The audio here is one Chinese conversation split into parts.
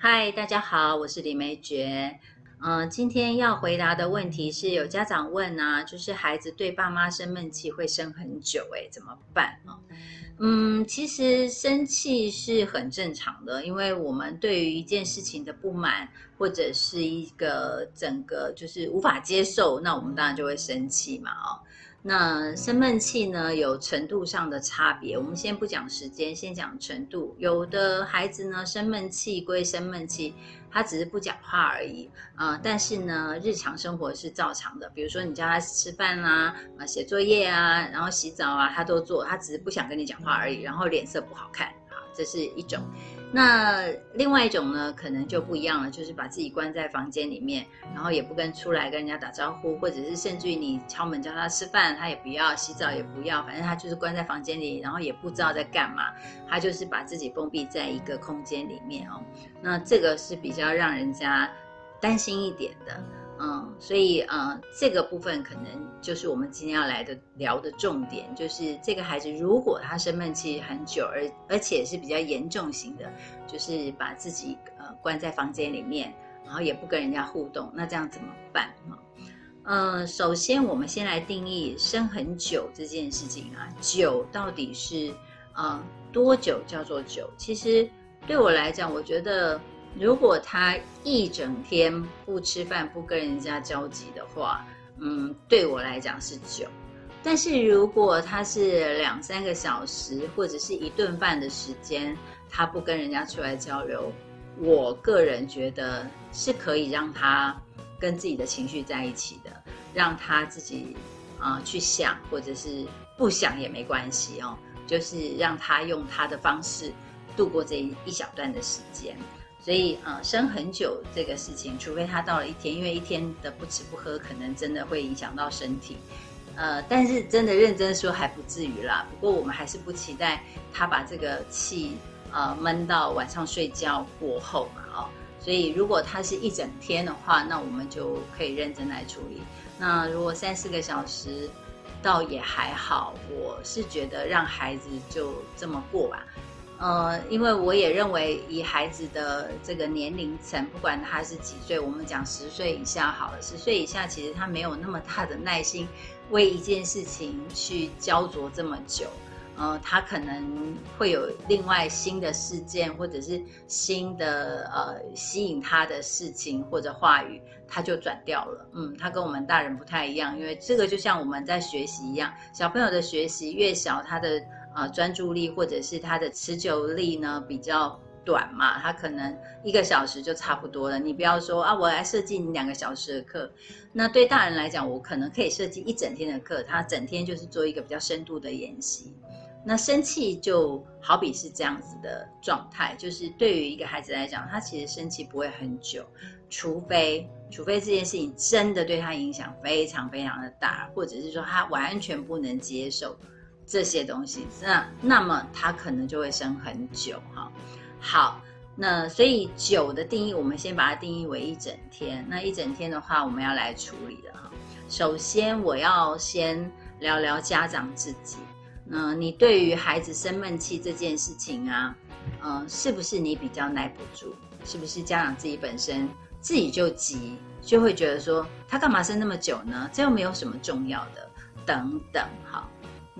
嗨，大家好，我是李梅珏。嗯，今天要回答的问题是有家长问啊，就是孩子对爸妈生闷气会生很久，哎，怎么办啊？嗯，其实生气是很正常的，因为我们对于一件事情的不满或者是一个整个就是无法接受，那我们当然就会生气嘛，哦。那生闷气呢，有程度上的差别。我们先不讲时间，先讲程度。有的孩子呢，生闷气归生闷气，他只是不讲话而已啊。但是呢，日常生活是照常的。比如说，你叫他吃饭啦、啊写作业啊，然后洗澡啊，他都做，他只是不想跟你讲话而已，然后脸色不好看，这是一种。那另外一种呢，可能就不一样了，就是把自己关在房间里面，然后也不跟出来跟人家打招呼，或者是甚至于你敲门叫他吃饭，他也不要洗澡也不要，反正他就是关在房间里，然后也不知道在干嘛，他就是把自己封闭在一个空间里面哦。那这个是比较让人家担心一点的。嗯，所以呃，这个部分可能就是我们今天要来的聊的重点，就是这个孩子如果他生闷气很久，而而且是比较严重型的，就是把自己呃关在房间里面，然后也不跟人家互动，那这样怎么办啊？嗯，首先我们先来定义生很久这件事情啊，久到底是呃多久叫做久？其实对我来讲，我觉得。如果他一整天不吃饭、不跟人家交集的话，嗯，对我来讲是久。但是如果他是两三个小时或者是一顿饭的时间，他不跟人家出来交流，我个人觉得是可以让他跟自己的情绪在一起的，让他自己啊去想，或者是不想也没关系哦，就是让他用他的方式度过这一小段的时间。所以，呃，生很久这个事情，除非他到了一天，因为一天的不吃不喝，可能真的会影响到身体，呃，但是真的认真说还不至于啦。不过我们还是不期待他把这个气，呃，闷到晚上睡觉过后嘛，哦。所以如果他是一整天的话，那我们就可以认真来处理。那如果三四个小时，倒也还好。我是觉得让孩子就这么过吧。呃，因为我也认为，以孩子的这个年龄层，不管他是几岁，我们讲十岁以下好了。十岁以下，其实他没有那么大的耐心，为一件事情去焦灼这么久。呃，他可能会有另外新的事件，或者是新的呃吸引他的事情或者话语，他就转掉了。嗯，他跟我们大人不太一样，因为这个就像我们在学习一样，小朋友的学习越小，他的。啊，专注力或者是他的持久力呢比较短嘛，他可能一个小时就差不多了。你不要说啊，我来设计你两个小时的课。那对大人来讲，我可能可以设计一整天的课，他整天就是做一个比较深度的研习。那生气就好比是这样子的状态，就是对于一个孩子来讲，他其实生气不会很久，除非除非这件事情真的对他影响非常非常的大，或者是说他完全不能接受。这些东西，那那么它可能就会生很久哈。好，那所以久的定义，我们先把它定义为一整天。那一整天的话，我们要来处理的哈。首先，我要先聊聊家长自己。嗯，你对于孩子生闷气这件事情啊，嗯，是不是你比较耐不住？是不是家长自己本身自己就急，就会觉得说他干嘛生那么久呢？这又没有什么重要的，等等哈。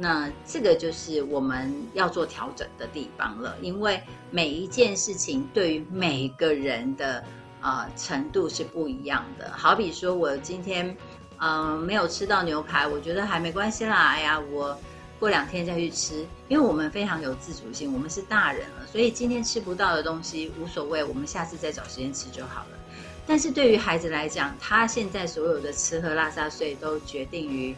那这个就是我们要做调整的地方了，因为每一件事情对于每个人的啊程度是不一样的。好比说我今天嗯没有吃到牛排，我觉得还没关系啦。哎呀，我过两天再去吃，因为我们非常有自主性，我们是大人了，所以今天吃不到的东西无所谓，我们下次再找时间吃就好了。但是对于孩子来讲，他现在所有的吃喝拉撒睡都决定于。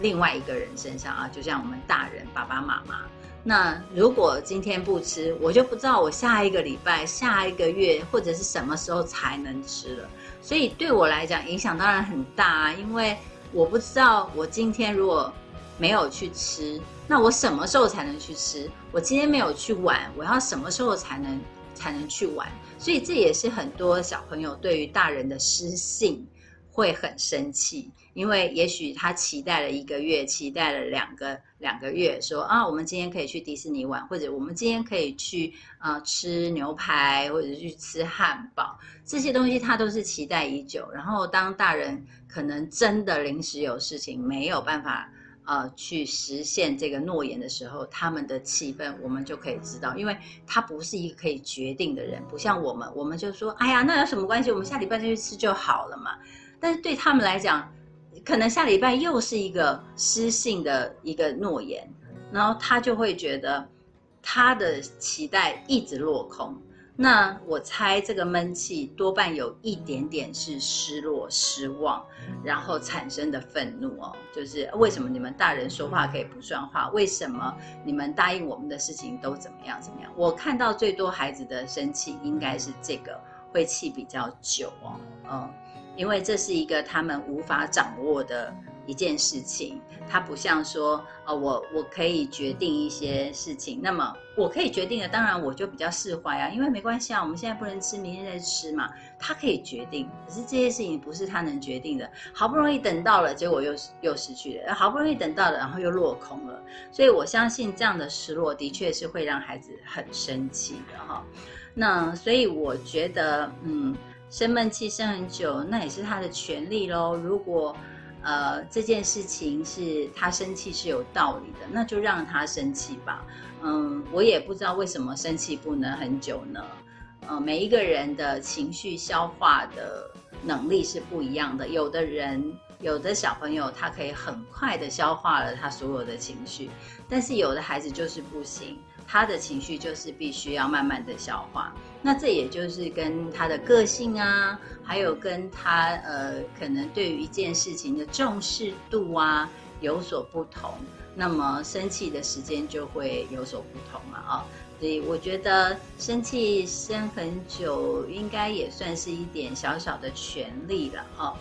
另外一个人身上啊，就像我们大人爸爸妈妈。那如果今天不吃，我就不知道我下一个礼拜、下一个月或者是什么时候才能吃了。所以对我来讲，影响当然很大啊，因为我不知道我今天如果没有去吃，那我什么时候才能去吃？我今天没有去玩，我要什么时候才能才能去玩？所以这也是很多小朋友对于大人的失信会很生气。因为也许他期待了一个月，期待了两个两个月，说啊，我们今天可以去迪士尼玩，或者我们今天可以去呃吃牛排，或者去吃汉堡，这些东西他都是期待已久。然后当大人可能真的临时有事情没有办法呃去实现这个诺言的时候，他们的气氛我们就可以知道，因为他不是一个可以决定的人，不像我们，我们就说，哎呀，那有什么关系？我们下礼拜就去吃就好了嘛。但是对他们来讲，可能下礼拜又是一个失信的一个诺言，然后他就会觉得他的期待一直落空。那我猜这个闷气多半有一点点是失落、失望，然后产生的愤怒哦，就是为什么你们大人说话可以不算话？为什么你们答应我们的事情都怎么样怎么样？我看到最多孩子的生气应该是这个，会气比较久哦，嗯。因为这是一个他们无法掌握的一件事情，它不像说，呃，我我可以决定一些事情，那么我可以决定的，当然我就比较释怀啊，因为没关系啊，我们现在不能吃，明天再吃嘛，他可以决定，可是这些事情不是他能决定的，好不容易等到了，结果又又失去了，好不容易等到了，然后又落空了，所以我相信这样的失落的确是会让孩子很生气的哈，那所以我觉得，嗯。生闷气生很久，那也是他的权利喽。如果，呃，这件事情是他生气是有道理的，那就让他生气吧。嗯，我也不知道为什么生气不能很久呢？呃，每一个人的情绪消化的能力是不一样的。有的人，有的小朋友他可以很快的消化了他所有的情绪，但是有的孩子就是不行。他的情绪就是必须要慢慢的消化，那这也就是跟他的个性啊，还有跟他呃可能对于一件事情的重视度啊有所不同，那么生气的时间就会有所不同嘛啊，所以我觉得生气生很久应该也算是一点小小的权利了啊。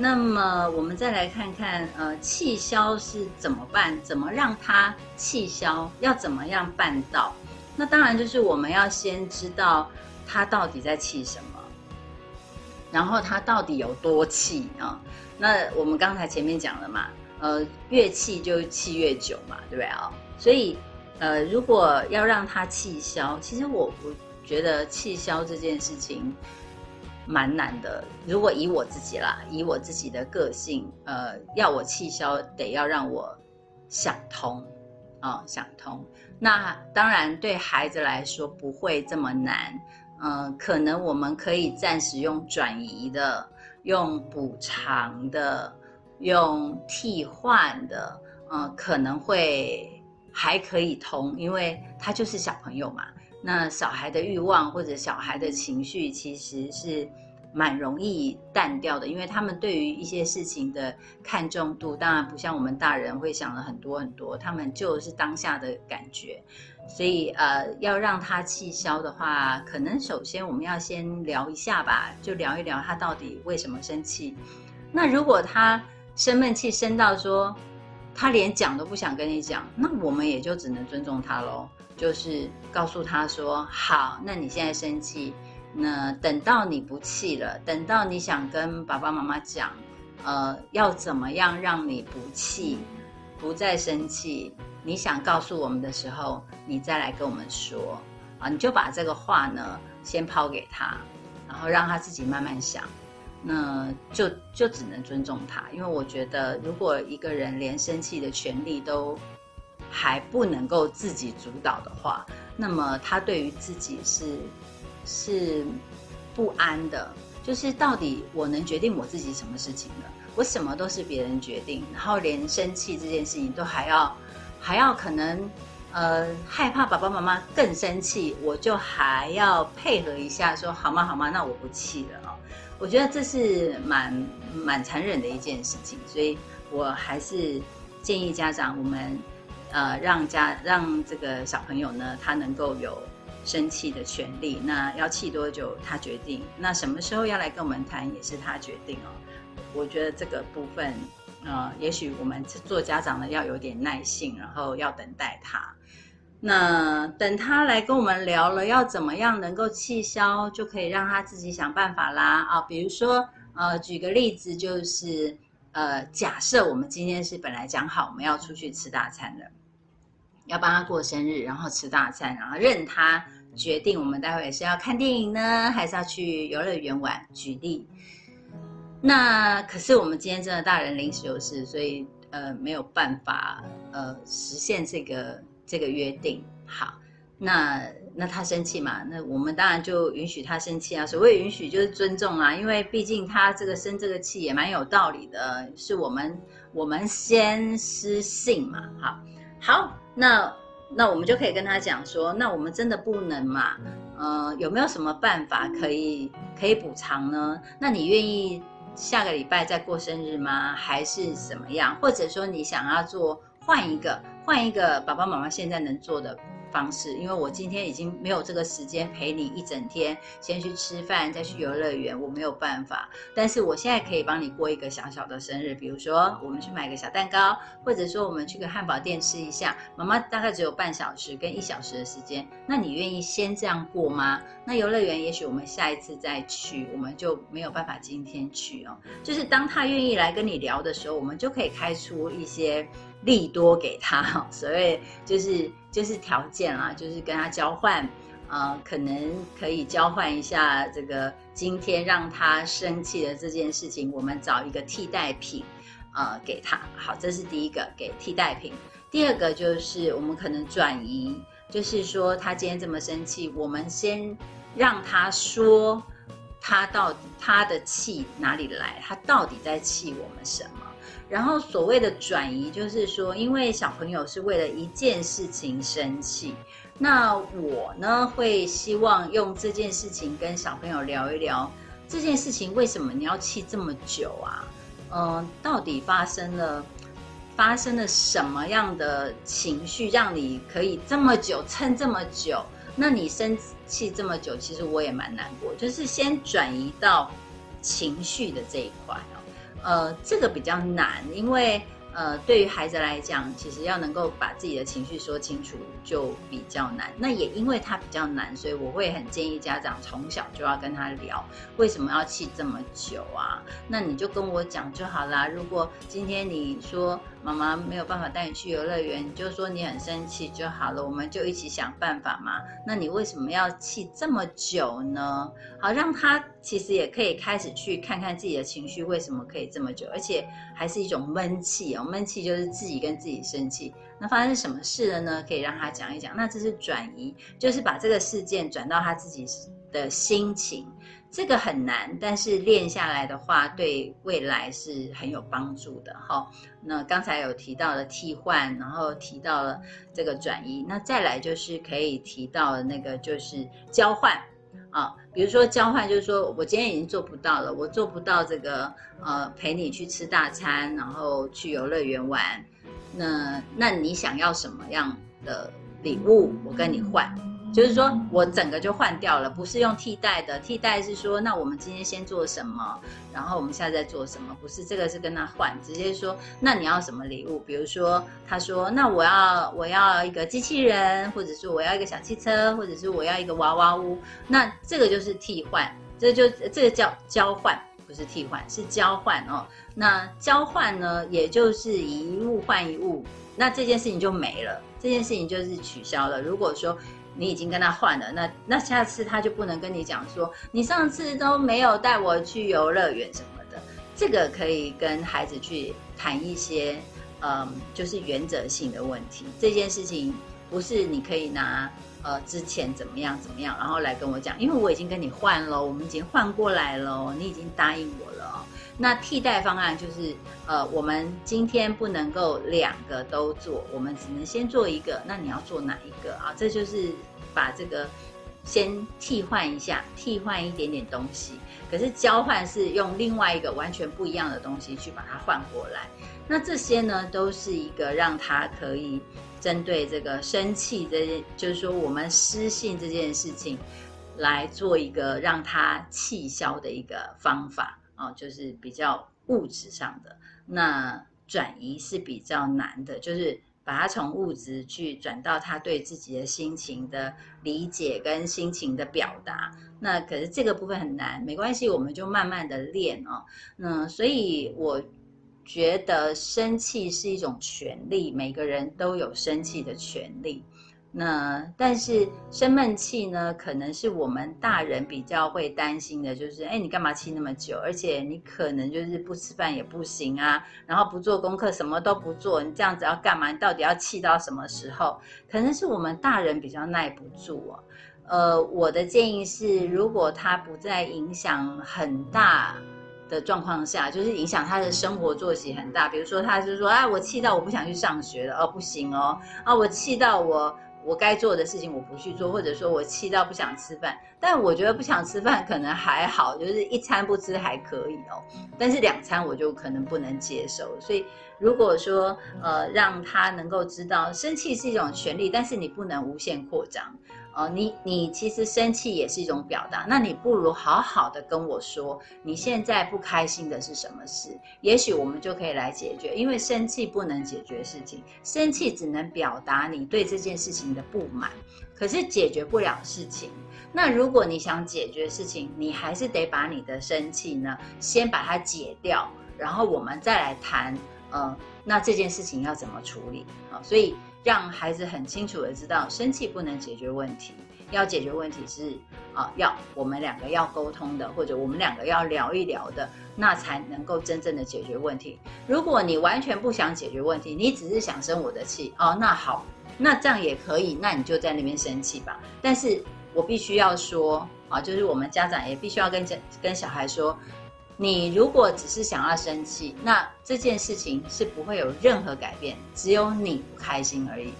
那么我们再来看看，呃，气消是怎么办？怎么让它气消？要怎么样办到？那当然就是我们要先知道他到底在气什么，然后他到底有多气啊？那我们刚才前面讲了嘛，呃，越气就气越久嘛，对不对啊？所以，呃，如果要让他气消，其实我我觉得气消这件事情。蛮难的。如果以我自己啦，以我自己的个性，呃，要我气消，得要让我想通，啊，想通。那当然对孩子来说不会这么难，嗯，可能我们可以暂时用转移的，用补偿的，用替换的，嗯，可能会还可以通，因为他就是小朋友嘛。那小孩的欲望或者小孩的情绪，其实是蛮容易淡掉的，因为他们对于一些事情的看重度，当然不像我们大人会想了很多很多，他们就是当下的感觉。所以呃，要让他气消的话，可能首先我们要先聊一下吧，就聊一聊他到底为什么生气。那如果他生闷气生到说他连讲都不想跟你讲，那我们也就只能尊重他喽。就是告诉他说：“好，那你现在生气，那等到你不气了，等到你想跟爸爸妈妈讲，呃，要怎么样让你不气，不再生气？你想告诉我们的时候，你再来跟我们说啊，你就把这个话呢先抛给他，然后让他自己慢慢想，那就就只能尊重他，因为我觉得，如果一个人连生气的权利都……还不能够自己主导的话，那么他对于自己是是不安的。就是到底我能决定我自己什么事情呢？我什么都是别人决定，然后连生气这件事情都还要还要可能呃害怕爸爸妈妈更生气，我就还要配合一下，说好吗好吗？那我不气了哦。我觉得这是蛮蛮残忍的一件事情，所以我还是建议家长我们。呃，让家让这个小朋友呢，他能够有生气的权利。那要气多久，他决定。那什么时候要来跟我们谈，也是他决定哦。我觉得这个部分，呃，也许我们做家长的要有点耐性，然后要等待他。那等他来跟我们聊了，要怎么样能够气消，就可以让他自己想办法啦。啊，比如说，呃，举个例子，就是。呃，假设我们今天是本来讲好我们要出去吃大餐的，要帮他过生日，然后吃大餐，然后任他决定我们待会是要看电影呢，还是要去游乐园玩。举例，那可是我们今天真的大人临时有事，所以呃没有办法呃实现这个这个约定。好，那那他生气嘛？那我们当然就允许他生气啊。所谓允许就是尊重啊，因为毕竟他这个生这个气也蛮有道理的，是我们我们先失信嘛。好，好，那那我们就可以跟他讲说，那我们真的不能嘛？呃，有没有什么办法可以可以补偿呢？那你愿意下个礼拜再过生日吗？还是怎么样？或者说你想要做换一个换一个爸爸妈妈现在能做的？方式，因为我今天已经没有这个时间陪你一整天，先去吃饭，再去游乐园，我没有办法。但是我现在可以帮你过一个小小的生日，比如说我们去买个小蛋糕，或者说我们去个汉堡店吃一下。妈妈大概只有半小时跟一小时的时间，那你愿意先这样过吗？那游乐园也许我们下一次再去，我们就没有办法今天去哦。就是当他愿意来跟你聊的时候，我们就可以开出一些。利多给他，所谓就是就是条件啦，就是跟他交换，呃，可能可以交换一下这个今天让他生气的这件事情，我们找一个替代品，呃，给他。好，这是第一个给替代品。第二个就是我们可能转移，就是说他今天这么生气，我们先让他说他到底他的气哪里来，他到底在气我们什么。然后所谓的转移，就是说，因为小朋友是为了一件事情生气，那我呢会希望用这件事情跟小朋友聊一聊，这件事情为什么你要气这么久啊？嗯，到底发生了发生了什么样的情绪，让你可以这么久撑这么久？那你生气这么久，其实我也蛮难过。就是先转移到情绪的这一块。呃，这个比较难，因为呃，对于孩子来讲，其实要能够把自己的情绪说清楚就比较难。那也因为他比较难，所以我会很建议家长从小就要跟他聊，为什么要气这么久啊？那你就跟我讲就好啦。如果今天你说妈妈没有办法带你去游乐园，你就说你很生气就好了，我们就一起想办法嘛。那你为什么要气这么久呢？好，让他。其实也可以开始去看看自己的情绪为什么可以这么久，而且还是一种闷气哦。闷气就是自己跟自己生气。那发生什么事了呢？可以让他讲一讲。那这是转移，就是把这个事件转到他自己的心情。这个很难，但是练下来的话，对未来是很有帮助的哈。那刚才有提到了替换，然后提到了这个转移，那再来就是可以提到那个就是交换。啊，比如说交换，就是说我今天已经做不到了，我做不到这个呃陪你去吃大餐，然后去游乐园玩，那那你想要什么样的礼物，我跟你换。就是说我整个就换掉了，不是用替代的。替代是说，那我们今天先做什么，然后我们现在在做什么？不是这个是跟他换，直接说，那你要什么礼物？比如说，他说，那我要我要一个机器人，或者是我要一个小汽车，或者是我要一个娃娃屋。那这个就是替换，这就这个叫交换，不是替换，是交换哦。那交换呢，也就是一物换一物，那这件事情就没了，这件事情就是取消了。如果说你已经跟他换了，那那下次他就不能跟你讲说，你上次都没有带我去游乐园什么的。这个可以跟孩子去谈一些，嗯，就是原则性的问题。这件事情不是你可以拿呃之前怎么样怎么样，然后来跟我讲，因为我已经跟你换了，我们已经换过来了，你已经答应我。那替代方案就是，呃，我们今天不能够两个都做，我们只能先做一个。那你要做哪一个啊？这就是把这个先替换一下，替换一点点东西。可是交换是用另外一个完全不一样的东西去把它换过来。那这些呢，都是一个让他可以针对这个生气这，就是说我们失信这件事情，来做一个让他气消的一个方法。哦，就是比较物质上的，那转移是比较难的，就是把它从物质去转到他对自己的心情的理解跟心情的表达。那可是这个部分很难，没关系，我们就慢慢的练哦。那所以我觉得生气是一种权利，每个人都有生气的权利。那但是生闷气呢，可能是我们大人比较会担心的，就是哎，你干嘛气那么久？而且你可能就是不吃饭也不行啊，然后不做功课，什么都不做，你这样子要干嘛？你到底要气到什么时候？可能是我们大人比较耐不住哦。呃，我的建议是，如果他不在影响很大的状况下，就是影响他的生活作息很大，比如说他是说，哎，我气到我不想去上学了，哦，不行哦，啊，我气到我。我该做的事情我不去做，或者说我气到不想吃饭，但我觉得不想吃饭可能还好，就是一餐不吃还可以哦，但是两餐我就可能不能接受，所以。如果说呃让他能够知道生气是一种权利，但是你不能无限扩张，哦你你其实生气也是一种表达，那你不如好好的跟我说你现在不开心的是什么事，也许我们就可以来解决。因为生气不能解决事情，生气只能表达你对这件事情的不满，可是解决不了事情。那如果你想解决事情，你还是得把你的生气呢先把它解掉，然后我们再来谈。呃，那这件事情要怎么处理啊？所以让孩子很清楚的知道，生气不能解决问题，要解决问题是啊，要我们两个要沟通的，或者我们两个要聊一聊的，那才能够真正的解决问题。如果你完全不想解决问题，你只是想生我的气哦，那好，那这样也可以，那你就在那边生气吧。但是我必须要说啊，就是我们家长也必须要跟跟小孩说。你如果只是想要生气，那这件事情是不会有任何改变，只有你不开心而已。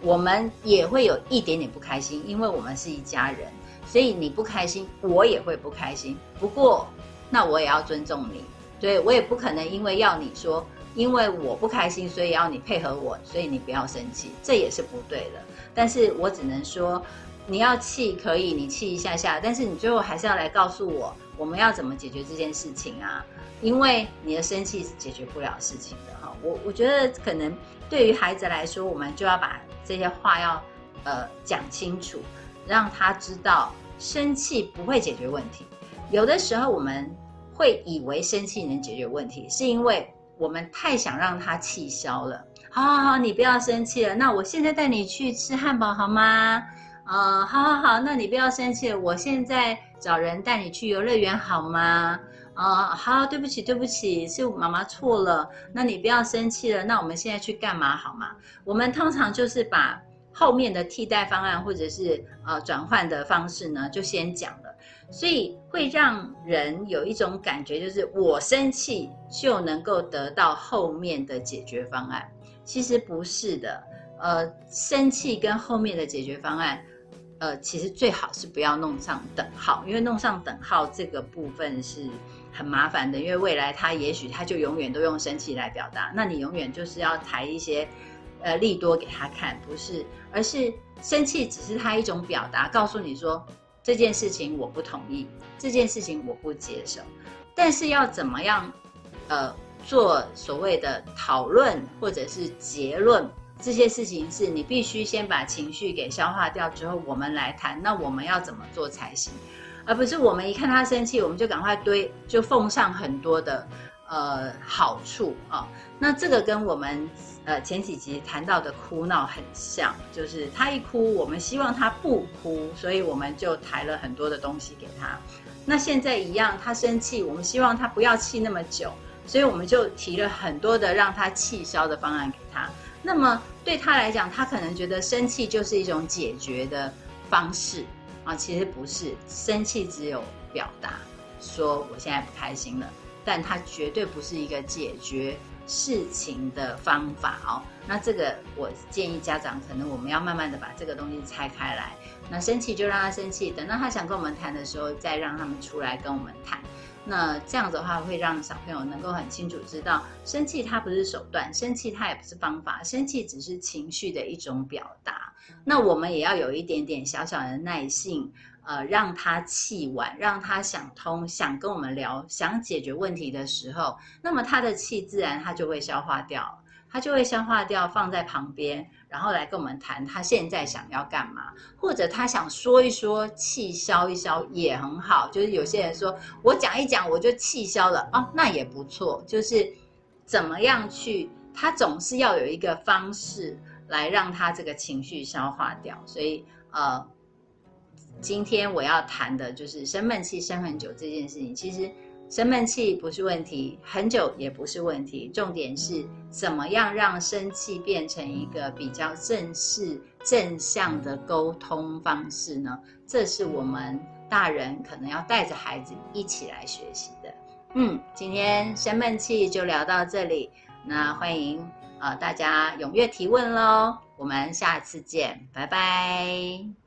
我们也会有一点点不开心，因为我们是一家人，所以你不开心，我也会不开心。不过，那我也要尊重你，对我也不可能因为要你说，因为我不开心，所以要你配合我，所以你不要生气，这也是不对的。但是我只能说，你要气可以，你气一下下，但是你最后还是要来告诉我。我们要怎么解决这件事情啊？因为你的生气是解决不了事情的哈。我我觉得可能对于孩子来说，我们就要把这些话要呃讲清楚，让他知道生气不会解决问题。有的时候我们会以为生气能解决问题，是因为我们太想让他气消了。好好好，你不要生气了。那我现在带你去吃汉堡好吗？呃，好好好，那你不要生气了。我现在。找人带你去游乐园好吗？啊，好，对不起，对不起，是妈妈错了。那你不要生气了。那我们现在去干嘛好吗？我们通常就是把后面的替代方案或者是呃转换的方式呢，就先讲了，所以会让人有一种感觉，就是我生气就能够得到后面的解决方案。其实不是的，呃，生气跟后面的解决方案。呃，其实最好是不要弄上等号，因为弄上等号这个部分是很麻烦的。因为未来他也许他就永远都用生气来表达，那你永远就是要抬一些呃利多给他看，不是，而是生气只是他一种表达，告诉你说这件事情我不同意，这件事情我不接受。但是要怎么样呃做所谓的讨论或者是结论？这些事情是你必须先把情绪给消化掉之后，我们来谈。那我们要怎么做才行？而不是我们一看他生气，我们就赶快堆，就奉上很多的呃好处啊。那这个跟我们呃前几集谈到的哭闹很像，就是他一哭，我们希望他不哭，所以我们就抬了很多的东西给他。那现在一样，他生气，我们希望他不要气那么久，所以我们就提了很多的让他气消的方案给他。那么对他来讲，他可能觉得生气就是一种解决的方式啊，其实不是，生气只有表达说我现在不开心了，但他绝对不是一个解决事情的方法哦。那这个我建议家长，可能我们要慢慢的把这个东西拆开来。那生气就让他生气，等到他想跟我们谈的时候，再让他们出来跟我们谈。那这样的话，会让小朋友能够很清楚知道，生气它不是手段，生气它也不是方法，生气只是情绪的一种表达。那我们也要有一点点小小的耐性，呃，让他气完，让他想通，想跟我们聊，想解决问题的时候，那么他的气自然他就会消化掉。他就会消化掉，放在旁边，然后来跟我们谈他现在想要干嘛，或者他想说一说，气消一消也很好。就是有些人说我讲一讲我就气消了哦，那也不错。就是怎么样去，他总是要有一个方式来让他这个情绪消化掉。所以呃，今天我要谈的就是生闷气生很久这件事情，其实。生闷气不是问题，很久也不是问题。重点是怎么样让生气变成一个比较正式、正向的沟通方式呢？这是我们大人可能要带着孩子一起来学习的。嗯，今天生闷气就聊到这里，那欢迎呃大家踊跃提问喽，我们下次见，拜拜。